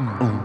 Mm.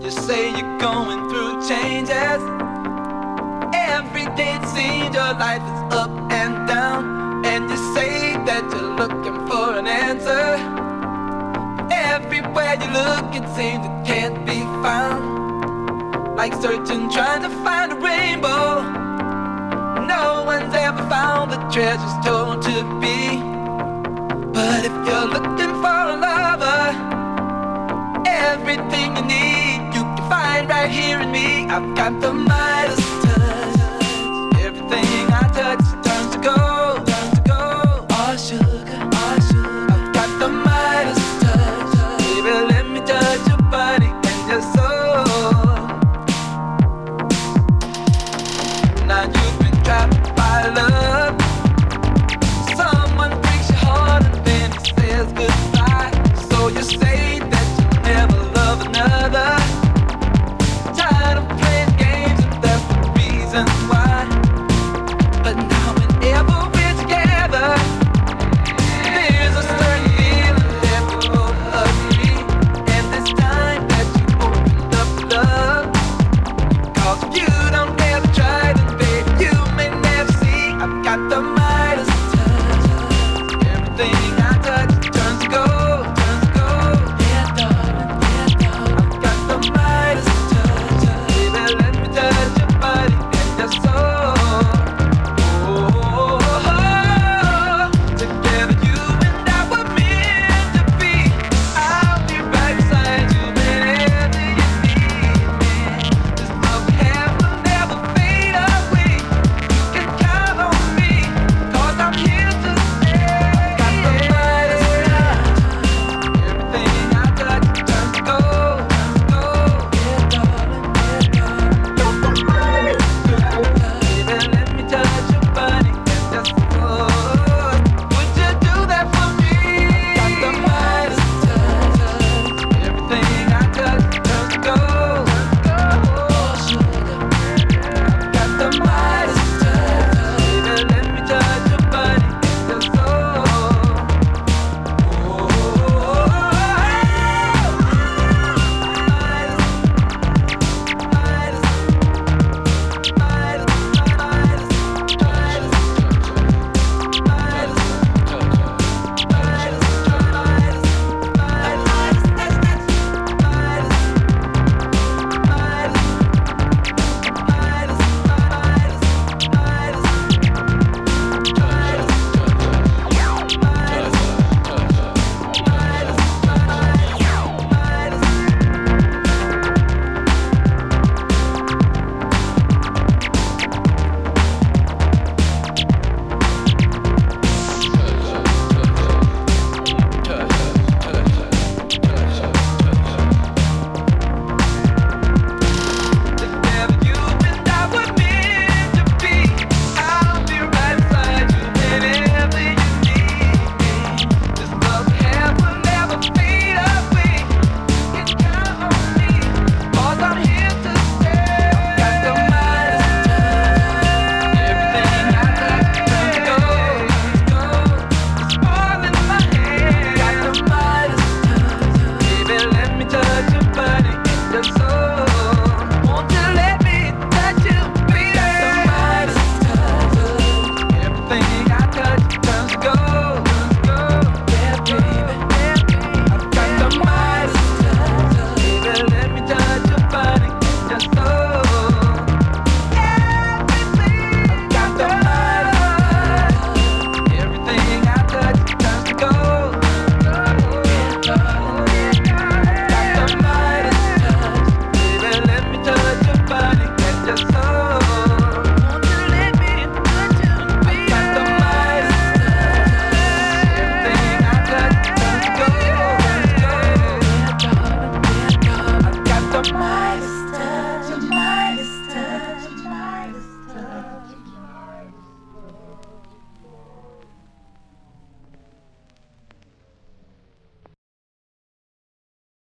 You say you're going through changes. Every day it seems your life is up and down. And you say that you're looking for an answer. Everywhere you look, it seems it can't be found. Like searching, trying to find a rainbow. No one's ever found the treasures told to be. But if you're looking for a lover, everything you need find right here in me. I've got the Midas touch. Everything I touch